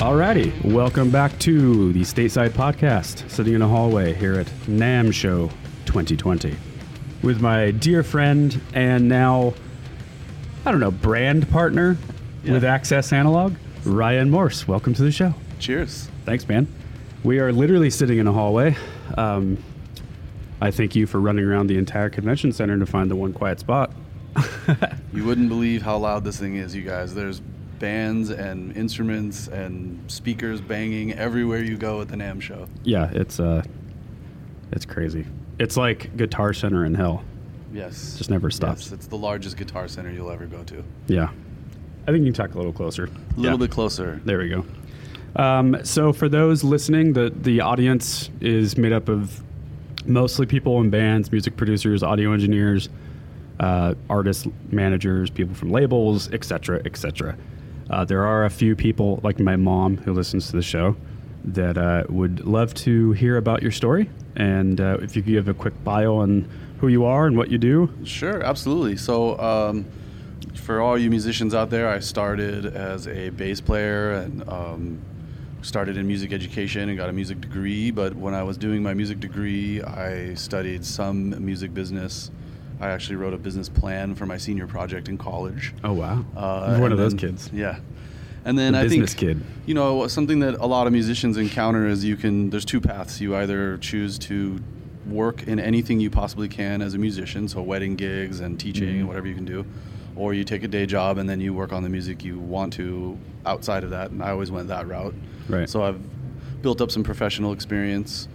Alrighty, welcome back to the Stateside Podcast, sitting in a hallway here at NAMM Show 2020 with my dear friend and now, I don't know, brand partner with Access Analog, Ryan Morse. Welcome to the show. Cheers. Thanks, man. We are literally sitting in a hallway. Um, I thank you for running around the entire convention center to find the one quiet spot. You wouldn't believe how loud this thing is, you guys. There's bands and instruments and speakers banging everywhere you go at the NAMM show. Yeah, it's uh, it's crazy. It's like Guitar Center in hell. Yes. Just never stops. Yes, it's the largest guitar center you'll ever go to. Yeah. I think you can talk a little closer. A little bit closer. There we go. Um, so for those listening, the the audience is made up of mostly people in bands, music producers, audio engineers, uh, artists, managers, people from labels, etc., etc. Uh, there are a few people, like my mom, who listens to the show, that uh, would love to hear about your story. And uh, if you could give a quick bio on who you are and what you do. Sure, absolutely. So, um, for all you musicians out there, I started as a bass player and um, started in music education and got a music degree. But when I was doing my music degree, I studied some music business. I actually wrote a business plan for my senior project in college. Oh wow, Uh, You're one of those kids. Yeah. And then The I think, kid. you know, something that a lot of musicians encounter is you can, there's two paths. You either choose to work in anything you possibly can as a musician, so wedding gigs and teaching Mm-hmm. and whatever you can do, or you take a day job and then you work on the music you want to outside of that. And I always went that route. Right. So I've built up some professional experience,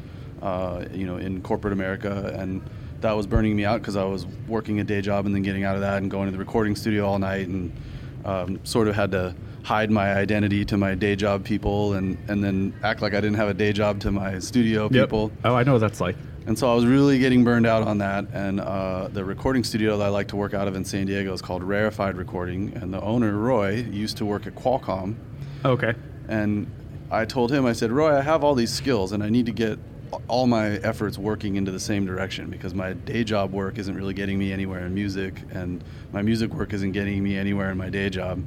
uh, you know, in corporate America, and that was burning me out because I was working a day job and then getting out of that and going to the recording studio all night and um, sort of had to hide my identity to my day job people and, and then act like I didn't have a day job to my studio Yep. people. Oh, I know what that's like. And so I was really getting burned out on that. And uh, the recording studio that I like to work out of in San Diego is called Rarefied Recording. And the owner, Roy, used to work at Qualcomm. Okay. And I told him, I said, Roy, I have all these skills and I need to get all my efforts working into the same direction because my day job work isn't really getting me anywhere in music and my music work isn't getting me anywhere in my day job.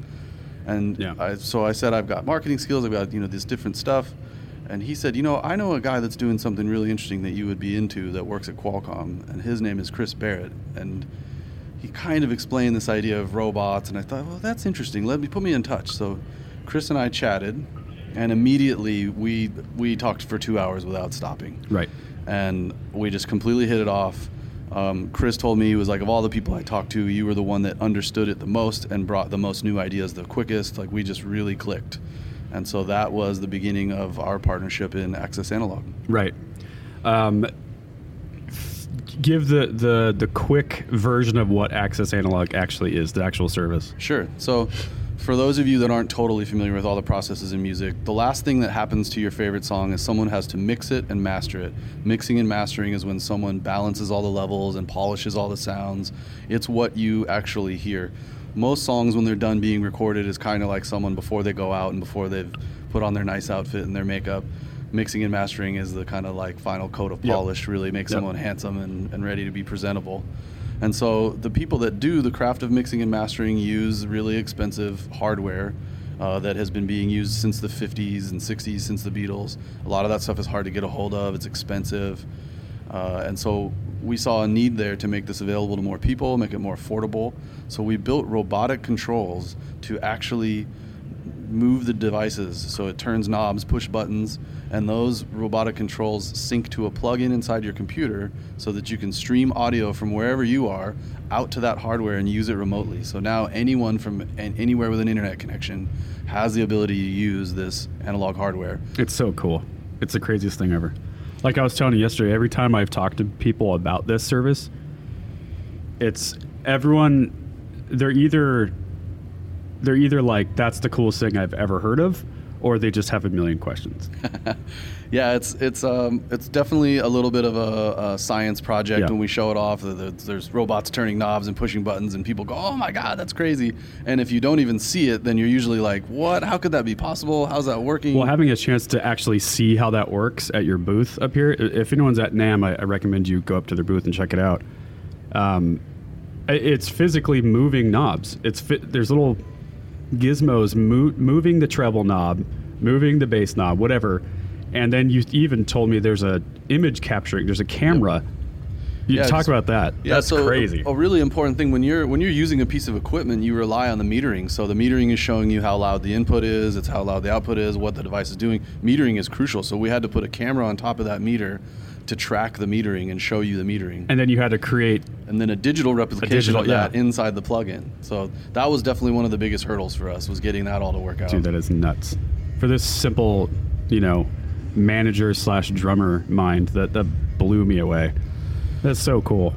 And Yeah. I, so I said, I've got marketing skills, I've got, you know, this different stuff. And he said, you know, I know a guy that's doing something really interesting that you would be into that works at Qualcomm, and his name is Chris Barrett. And he kind of explained this idea of robots, and I thought, well, that's interesting. Let me put me in touch. So Chris and I chatted, and immediately we we talked for two hours without stopping. Right. And we just completely hit it off. Um, Chris told me he was like, of all the people I talked to, you were the one that understood it the most and brought the most new ideas the quickest. Like we just really clicked. And so that was the beginning of our partnership in Access Analog. Right. Um, give the, the the quick version of what Access Analog actually is, the actual service. Sure. So, for those of you that aren't totally familiar with all the processes in music, the last thing that happens to your favorite song is someone has to mix it and master it. Mixing and mastering is when someone balances all the levels and polishes all the sounds. It's what you actually hear. Most songs, when they're done being recorded, is kind of like someone before they go out and before they've put on their nice outfit and their makeup. Mixing and mastering is the kind of like final coat of Yep. polish, really makes Yep. someone handsome and, and ready to be presentable. And so the people that do the craft of mixing and mastering use really expensive hardware uh, that has been being used since the 50s and 60s, since the Beatles. A lot of that stuff is hard to get a hold of, it's expensive. Uh, and so we saw a need there to make this available to more people, make it more affordable. So we built robotic controls to actually move the devices. So it turns knobs, push buttons, and those robotic controls sync to a plug-in inside your computer so that you can stream audio from wherever you are out to that hardware and use it remotely. So now anyone from anywhere with an internet connection has the ability to use this analog hardware. It's so cool. It's the craziest thing ever. Like I was telling you yesterday, every time I've talked to people about this service, it's everyone they're either they're either like that's the coolest thing I've ever heard of or they just have a million questions. Yeah, it's it's um it's definitely a little bit of a, a science project Yeah. when we show it off. There's, robots turning knobs and pushing buttons, and people go, "Oh my god, that's crazy!" And if you don't even see it, then you're usually like, "What? How could that be possible? How's that working?" Well, having a chance to actually see how that works at your booth up here, if anyone's at NAMM, I, I recommend you go up to their booth and check it out. Um, it's physically moving knobs. It's fi- there's little gizmos mo- moving the treble knob, moving the bass knob, whatever. And then you even told me there's a image capturing. There's a camera. You Yeah, talk about that. Yeah, That's so crazy. A, a really important thing when you're when you're using a piece of equipment, you rely on the metering. So the metering is showing you how loud the input is, it's how loud the output is, what the device is doing. Metering is crucial. So we had to put a camera on top of that meter to track the metering and show you the metering. and then you had to create and then a digital replication digital- of that yeah. inside the plugin. So that was definitely one of the biggest hurdles for us was getting that all to work out. Dude, that is nuts. For this simple, you know, manager slash drummer mind, that that blew me away. That's so cool.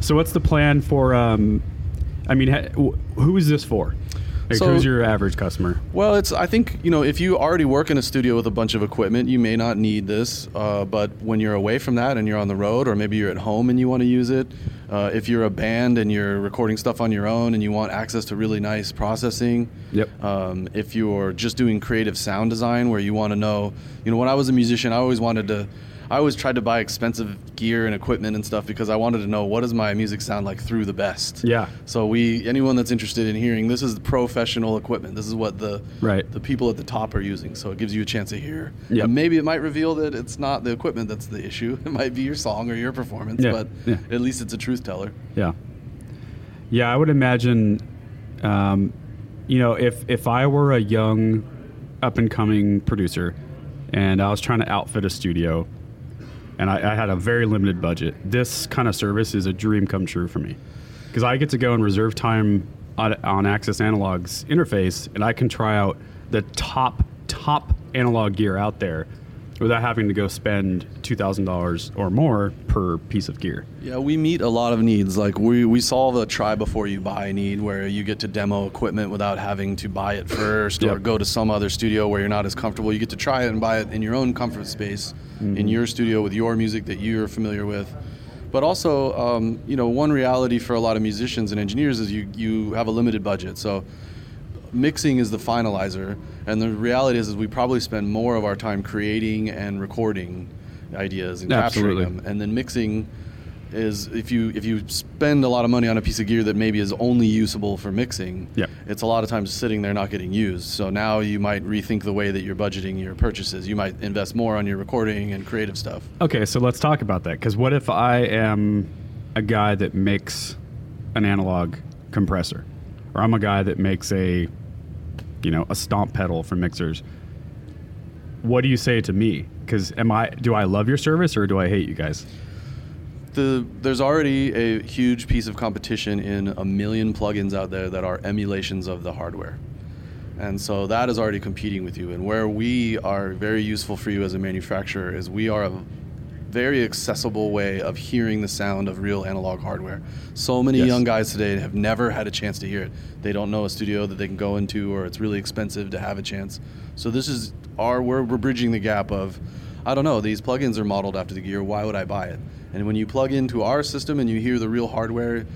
So, what's the plan for? Um, I mean, ha- wh- who is this for? Like, So- who's your average customer? Well, it's I think you know if you already work in a studio with a bunch of equipment, you may not need this. Uh, but when you're away from that and you're on the road, or maybe you're at home and you want to use it, uh, if you're a band and you're recording stuff on your own and you want access to really nice processing, Yep. Um, if you're just doing creative sound design, where you want to know, you know, when I was a musician, I always wanted to. I always tried to buy expensive gear and equipment and stuff because I wanted to know what does my music sound like through the best. Yeah. So we, anyone that's interested in hearing, this is professional equipment. This is what the Right. the people at the top are using. So it gives you a chance to hear. Yeah. Maybe it might reveal that it's not the equipment that's the issue. It might be your song or your performance. Yeah, But yeah. at least it's a truth teller. Yeah. Yeah, I would imagine, um, you know, if if I were a young, up and coming producer, and I was trying to outfit a studio, and I, I had a very limited budget, this kind of service is a dream come true for me, because I get to go and reserve time on, on Access Analog's interface, and I can try out the top top analog gear out there, without having to go spend two thousand dollars or more per piece of gear. Yeah, we meet a lot of needs. Like we, we solve a try before you buy need where you get to demo equipment without having to buy it first or go to some other studio where you're not as comfortable. You get to try it and buy it in your own comfort space in your studio with your music that you're familiar with. But also, um, you know, one reality for a lot of musicians and engineers is you, you have a limited budget. So mixing is the finalizer, and the reality is, is we probably spend more of our time creating and recording ideas and Absolutely. capturing them, and then mixing is if you if you spend a lot of money on a piece of gear that maybe is only usable for mixing, Yep. it's a lot of times sitting there not getting used. So now you might rethink the way that you're budgeting your purchases. You might invest more on your recording and creative stuff. Okay, so let's talk about that. Because what if I am a guy that makes an analog compressor, or I'm a guy that makes a, you know, a stomp pedal for mixers? What do you say to me? Because am I do I love your service or do I hate you guys? the there's already a huge piece of competition in a million plugins out there that are emulations of the hardware. And so that is already competing with you. And where we are very useful for you as a manufacturer is we are a very accessible way of hearing the sound of real analog hardware. So many Yes. young guys today have never had a chance to hear it. They don't know a studio that they can go into, or it's really expensive to have a chance. So this is our we're, we're bridging the gap of, I don't know, these plugins are modeled after the gear. Why would I buy it? And when you plug into our system and you hear the real hardware,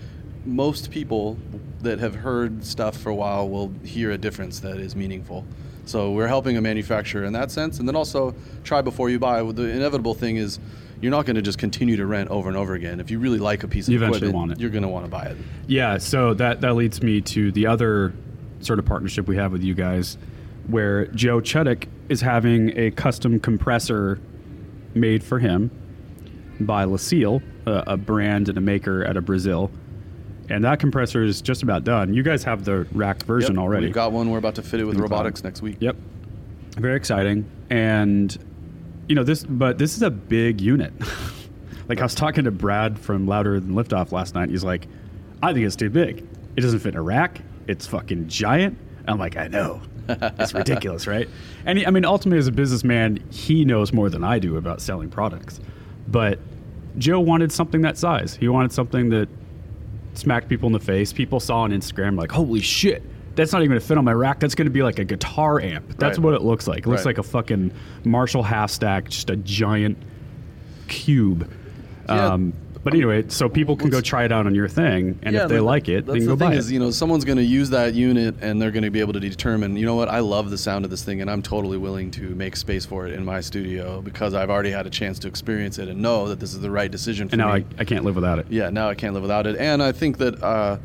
most people that have heard stuff for a while will hear a difference that is meaningful. So we're helping a manufacturer in that sense, and then also try before you buy. The inevitable thing is you're not going to just continue to rent over and over again. If you really like a piece of You equipment, you're going to want to buy it. Yeah, so that that leads me to the other sort of partnership we have with you guys, where Joe Chuddick is having a custom compressor made for him by Lucille, a, a brand and a maker out of Brazil, and that compressor is just about done. You guys have the rack version Yep, already. We've got one. We're about to fit it with robotics next week. Yep. Very exciting. And you know, this but this is a big unit. like I was talking to Brad from Louder Than Liftoff last night. He's like, I think it's too big. It doesn't fit in a rack. It's fucking giant. I'm like, I know. It's ridiculous, right? And he, I mean, ultimately, as a businessman, he knows more than I do about selling products. But Joe wanted something that size. He wanted something that smacked people in the face. People saw on Instagram like, holy shit, that's not even gonna fit on my rack. That's gonna be like a guitar amp. That's Right. what it looks like. It looks Right. like a fucking Marshall half stack, just a giant cube. Yeah. Um, but anyway, so people can go try it out on your thing, and if they the- like it, they that's can go the thing buy is, it. you know, someone's going to use that unit and they're going to be able to determine, you know what, I love the sound of this thing and I'm totally willing to make space for it in my studio because I've already had a chance to experience it and know that this is the right decision for And now me. I, I can't live without it. yeah, now I can't live without it. And I think that, uh,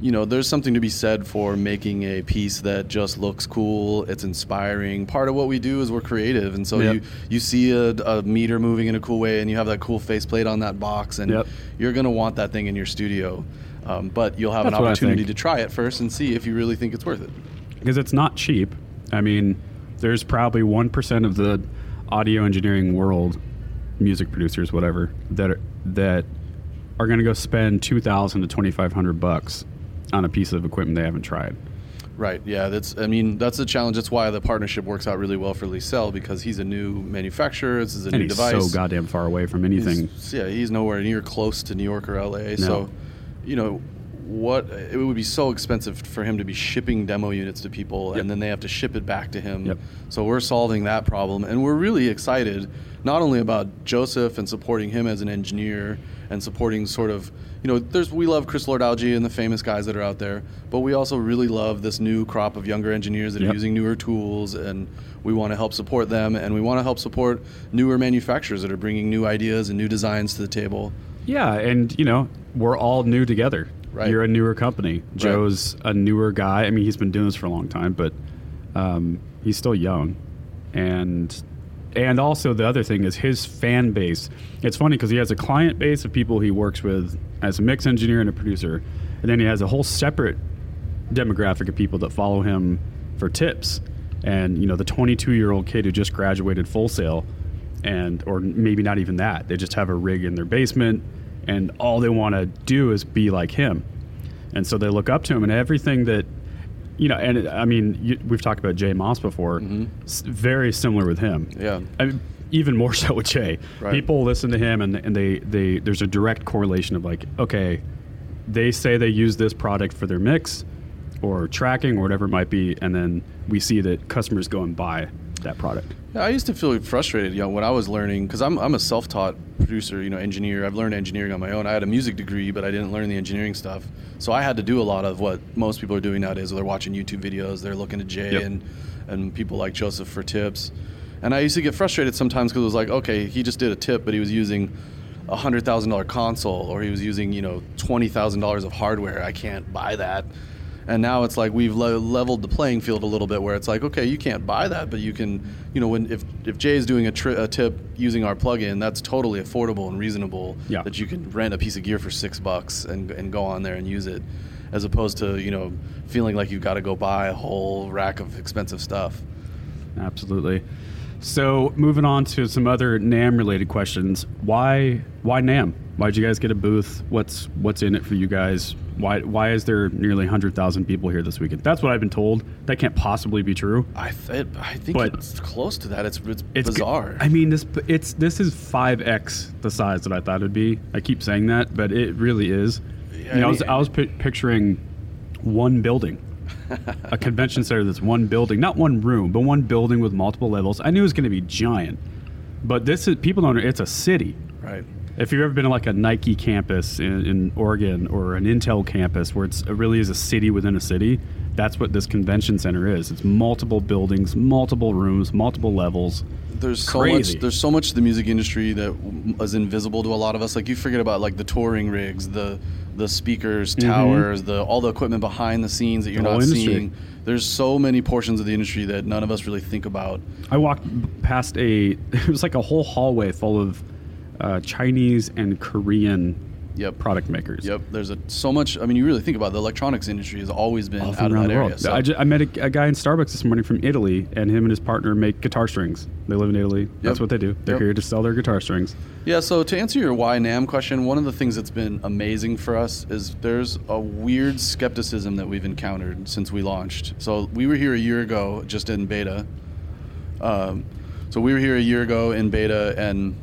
you know, there's something to be said for making a piece that just looks cool. It's inspiring. Part of what we do is we're creative, and so Yep. you you see a, a meter moving in a cool way, and you have that cool faceplate on that box, and Yep. you're gonna want that thing in your studio. Um, but you'll have That's an opportunity to try it first and see if you really think it's worth it. because it's not cheap. I mean, there's probably one percent of the audio engineering world, music producers, whatever, that are, that are going to go spend two thousand to twenty five hundred bucks on a piece of equipment they haven't tried. Right. Yeah. That's. I mean, that's the challenge. That's why the partnership works out really well for Licel because he's a new manufacturer. This is a And new he's device. so goddamn far away from anything. He's, yeah, he's nowhere near close to New York or LA. So, you know, what it would be so expensive for him to be shipping demo units to people, Yep. and then they have to ship it back to him. Yep. So we're solving that problem, and we're really excited not only about Joseph and supporting him as an engineer and supporting sort of. You know, there's we love Chris Lord-Alge and the famous guys that are out there, but we also really love this new crop of younger engineers that are using newer tools, and we want to help support them, and we want to help support newer manufacturers that are bringing new ideas and new designs to the table. Yeah, and you know, we're all new together. Right. You're a newer company. Joe's a newer guy. I mean, he's been doing this for a long time, but um, he's still young, and and also the other thing is his fan base. It's funny because he has a client base of people he works with as a mix engineer and a producer, and then he has a whole separate demographic of people that follow him for tips. And you know, the 22 year old kid who just graduated Full Sail, and or maybe not even that. They just have a rig in their basement, and all they want to do is be like him. And so they look up to him, and everything that you know. And I mean, you, we've talked about Jay Maas before. Mm-hmm. S- very similar with him. Yeah. I mean, even more so with Jay. Right. People listen to him, and and they they there's a direct correlation of like, okay, they say they use this product for their mix or tracking or whatever it might be, and then we see that customers go and buy that product. Yeah, I used to feel frustrated, you know, when I was learning because I'm, I'm a self-taught producer, you know, engineer. I've learned engineering on my own. I had a music degree, but I didn't learn the engineering stuff. So I had to do a lot of what most people are doing nowadays. They're watching YouTube videos, they're looking to Jay Yep. and and people like Joseph for tips. And I used to get frustrated sometimes because it was like, okay, he just did a tip, but he was using a hundred thousand dollar console, or he was using, you know, twenty thousand dollars of hardware. I can't buy that. And now it's like we've le- leveled the playing field a little bit, where it's like, okay, you can't buy that, but you can, you know, when if if Jay is doing a, tri- a tip using our plugin, that's totally affordable and reasonable. Yeah. That you can rent a piece of gear for six bucks and and go on there and use it, as opposed to you know feeling like you've got to go buy a whole rack of expensive stuff. Absolutely. So moving on to some other NAMM related questions. Why why NAMM? Why'd you guys get a booth? What's what's in it for you guys? Why why is there nearly hundred thousand people here this weekend? That's what I've been told. That can't possibly be true. I th- I think But- it's close to that. It's it's, It's bizarre. I mean, this it's this is five x the size that I thought it'd be. I keep saying that, but it really is. Yeah, you know, I I was I was pi- picturing one building, a convention center that's one building, not one room, but one building with multiple levels. I knew it was going to be giant, but this is people don't. It's a city. right. If you've ever been to like a Nike campus in, in Oregon or an Intel campus where it's, it really is a city within a city, that's what this convention center is. It's multiple buildings, multiple rooms, multiple levels. there's so Crazy. much there's so much the music industry that is invisible to a lot of us like you forget about like the touring rigs the the speakers towers the all the equipment behind the scenes that you're Mm-hmm. The not seeing there's so many portions of the industry that none of us really think about I walked past a, it was like a whole hallway full of uh, Chinese and Korean Yep. product makers. Yep. There's a so much. I mean, you really think about it, the electronics industry has always been all out around that the area. world. So- I, ju- I met a, a guy in Starbucks this morning from Italy, and him and his partner make guitar strings. They live in Italy. That's what they do. They're Yep. here to sell their guitar strings. Yeah, so to answer your why NAMM question, one of the things that's been amazing for us is there's a weird skepticism that we've encountered since we launched. So we were here a year ago, just in beta. Um, so we were here a year ago in beta, and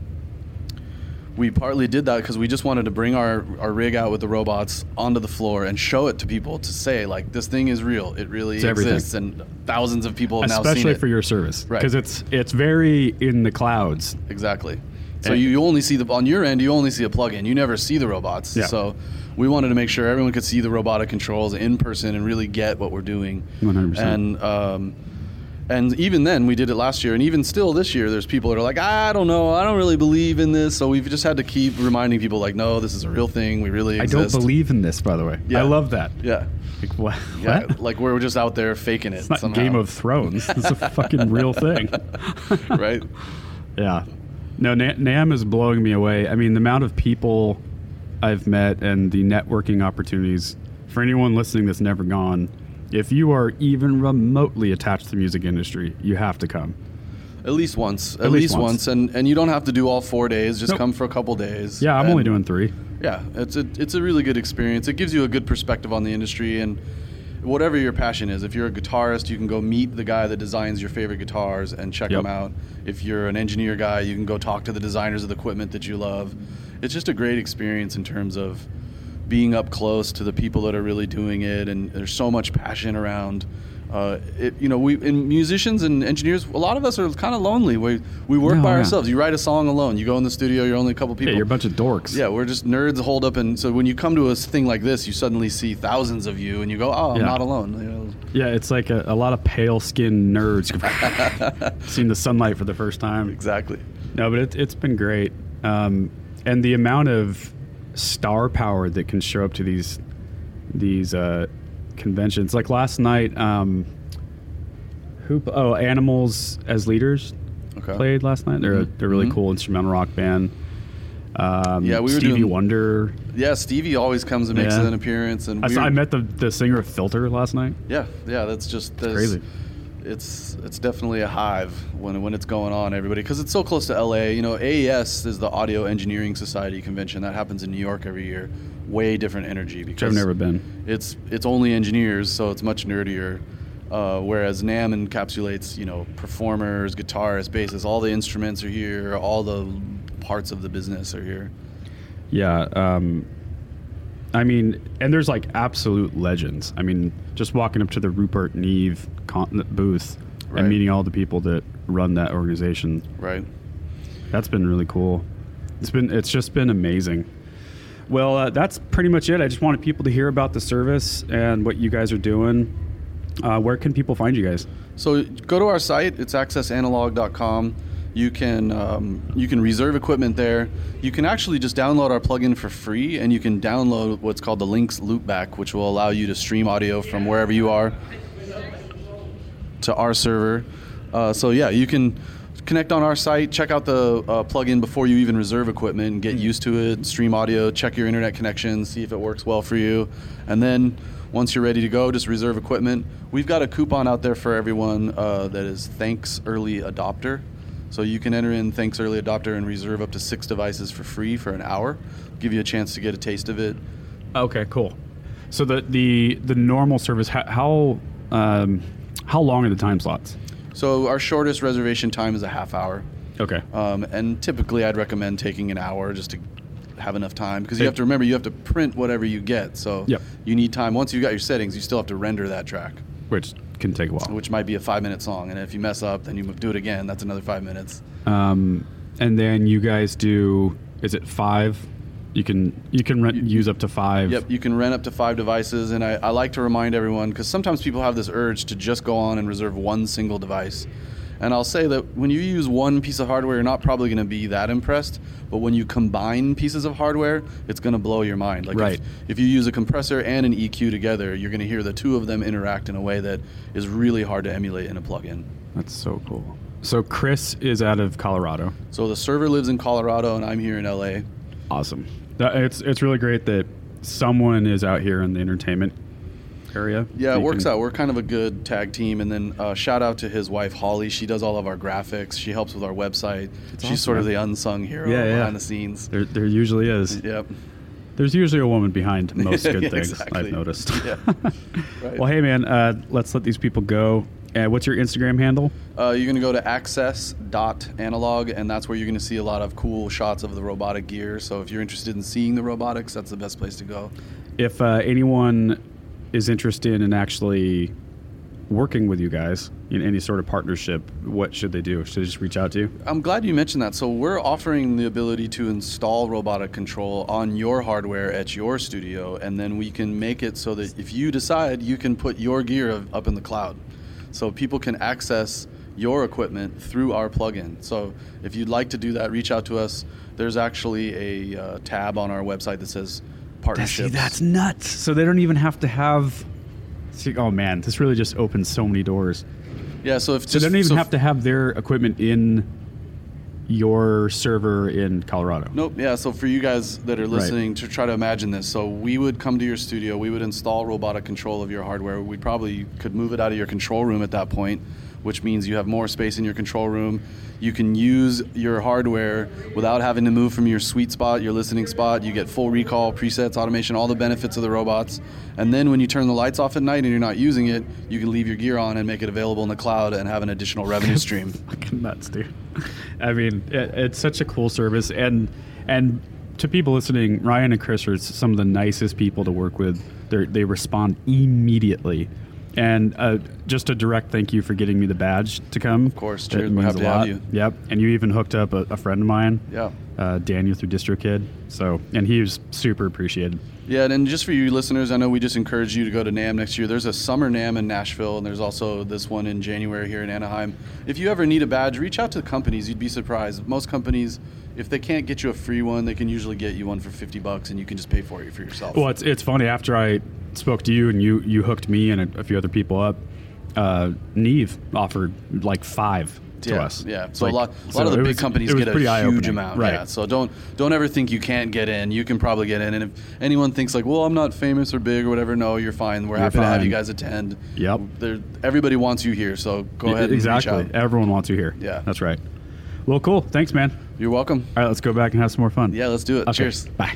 we partly did that because we just wanted to bring our, our rig out with the robots onto the floor and show it to people to say like this thing is real. It really It's everything. exists, and thousands of people have now seen Especially it. for your service, Right. Because it's it's very in the clouds. Exactly. So And- you, you only see the on your end. You only see a plug-in. You never see the robots. Yeah. So we wanted to make sure everyone could see the robotic controls in person and really get what we're doing. 100%. And um, and even then, we did it last year, and even still this year, there's people that are like, I don't know, I don't really believe in this. So we've just had to keep reminding people, like, no, this is a real thing. We really exist. I don't believe in this, by the way. Yeah. I love that. Yeah. Like, what? Yeah. like we're just out there faking it. It's not somehow. Game of Thrones. It's a fucking real thing. right. Yeah. No, Na- NAMM is blowing me away. I mean, the amount of people I've met and the networking opportunities for anyone listening that's never gone, if you are even remotely attached to the music industry, you have to come. At least once. At, At least, least once. once. And and you don't have to do all four days. Just Nope. come for a couple days. Yeah, I'm only doing three. Yeah, it's a it's a really good experience. It gives you a good perspective on the industry and whatever your passion is. If you're a guitarist, you can go meet the guy that designs your favorite guitars and check Yep. them out. If you're an engineer guy, you can go talk to the designers of the equipment that you love. It's just a great experience in terms of being up close to the people that are really doing it, and there's so much passion around. Uh, it, you know, we in musicians and engineers, a lot of us are kind of lonely. We we work No, by yeah. ourselves. You write a song alone. You go in the studio. You're only a couple people. Yeah, you're a bunch of dorks. Yeah, we're just nerds holed up, and so when you come to a thing like this, you suddenly see thousands of you, and you go, "Oh, I'm not alone." You know, Yeah, it's like a, a lot of pale skinned nerds seeing the sunlight for the first time. exactly. No, but it, it's been great. Um, and the amount of star power that can show up to these these uh, conventions. Like last night, um, who? Oh, Animals as Leaders Okay. played last night. They're a, they're really Mhm. cool instrumental rock band. Um, Yeah, we were Stevie doing- Wonder. Yeah, Stevie always comes and makes Yeah. an appearance, and I, we saw, were- I met the, the singer of Filter last night. Yeah, yeah, that's just that's, crazy. It's it's definitely a hive when when it's going on, everybody, because it's so close to LA. You know, AES is the Audio Engineering Society convention that happens in New York every year. Way different energy because I've never been. it's it's only engineers, so it's much nerdier. Uh, whereas NAMM encapsulates, you know, performers, guitarists, bassists, all the instruments are here, all the parts of the business are here. Yeah. Um, I mean, and there's like absolute legends. I mean, just walking up to the Rupert Neve booth Right. and meeting all the people that run that organization. Right. That's been really cool. It's been it's just been amazing. Well, uh, that's pretty much it. I just wanted people to hear about the service and what you guys are doing. Uh, where can people find you guys? So go to our site. It's accessanalog.com. You can um, you can reserve equipment there. You can actually just download our plugin for free, and you can download what's called the Links Loopback, which will allow you to stream audio from wherever you are to our server. Uh, so yeah, you can connect on our site, check out the uh, plugin before you even reserve equipment, get used to it. Stream audio, check your internet connection, see if it works well for you, and then once you're ready to go, just reserve equipment. We've got a coupon out there for everyone uh, that is Thanks Early Adopter. So you can enter in Thanks Early Adopter and reserve up to six devices for free for an hour. Give you a chance to get a taste of it. Okay, cool. So the the the normal service how how, um, how long are the time slots? So our shortest reservation time is a half hour. Okay. Um, and typically, I'd recommend taking an hour just to have enough time because you have to remember you have to print whatever you get. So Yep. you need time. Once you've got your settings, you still have to render that track, Which can take a while. which might be a five-minute song. And if you mess up, then you do it again. That's another five minutes. Um, and then you guys do is it five? You can you can rent, use up to five. Yep, you can rent up to five devices, and I, I like to remind everyone because sometimes people have this urge to just go on and reserve one single device. And I'll say that when you use one piece of hardware, you're not probably going to be that impressed. But when you combine pieces of hardware, it's going to blow your mind. Like Right. if, if you use a compressor and an EQ together, you're going to hear the two of them interact in a way that is really hard to emulate in a plugin. That's so cool. So Chris is out of Colorado. So the server lives in Colorado, and I'm here in LA. Awesome. That- It's it's really great that someone is out here in the entertainment area. Yeah, it works can- out. We're kind of a good tag team. And then uh, shout out to his wife Holly. She does all of our graphics. She helps with our website. She's awesome, sort of the unsung hero Yeah, yeah. behind the scenes. There, there usually is. Yep. There's usually a woman behind most good Yeah, things. exactly. I've noticed. Yeah. Right. well, hey man, uh, let's let these people go. Uh, what's your Instagram handle? Uh, you're going to go to access.analog, and that's where you're going to see a lot of cool shots of the robotic gear. So if you're interested in seeing the robotics, that's the best place to go. If uh, anyone is interested in actually working with you guys in any sort of partnership, what should they do? Should they just reach out to you? I'm glad you mentioned that. So we're offering the ability to install robotic control on your hardware at your studio, and then we can make it so that if you decide, you can put your gear up in the cloud, so people can access your equipment through our plugin. So if you'd like to do that, reach out to us. There's actually a uh, tab on our website that says partnerships. See, that's nuts. So they don't even have to have. See, oh man, this really just opens so many doors. yeah. So if So just, they don't even so have to have their equipment in your server in Colorado. Nope. Yeah. So for you guys that are Right. listening, to try to imagine this, so we would come to your studio, we would install robotic control of your hardware. We probably could move it out of your control room at that point, which means you have more space in your control room. You can use your hardware without having to move from your sweet spot, your listening spot. You get full recall, presets, automation, all the benefits of the robots. And then when you turn the lights off at night and you're not using it, you can leave your gear on and make it available in the cloud and have an additional revenue stream. fucking nuts, dude. I mean, it, it's such a cool service, and and to people listening, Ryan and Chris are some of the nicest people to work with. They they respond immediately, and uh, just a direct thank you for getting me the badge to come. Of course, cheers. We're happy to have you. Yep, and you even hooked up a, a friend of mine. Yeah. Uh, Daniel through DistroKid. So, and he was super appreciated. Yeah, and just for you listeners, I know we just encourage you to go to NAMM next year. There's a summer NAMM in Nashville, and there's also this one in January here in Anaheim. If you ever need a badge, reach out to the companies. You'd be surprised. Most companies, if they can't get you a free one, they can usually get you one for 50 bucks, and you can just pay for it for yourself. Well, it's it's funny. After I spoke to you and you you hooked me and a, a few other people up, uh, Neve offered like five to yeah, us. yeah. So Like, a lot, a so of the big was- companies get a huge amount. right? Yeah. So don't don't ever think you can't get in. You can probably get in. And if anyone thinks like, well, I'm not famous or big or whatever, no, you're fine. We're You're happy to have you guys attend. Yep. There, everybody wants you here, so go ahead and exactly. Everyone wants you here. Yeah. that's right. Well, cool. Thanks, man. You're welcome. All right, let's go back and have some more fun. Yeah, let's do it. Okay, Cheers. Bye.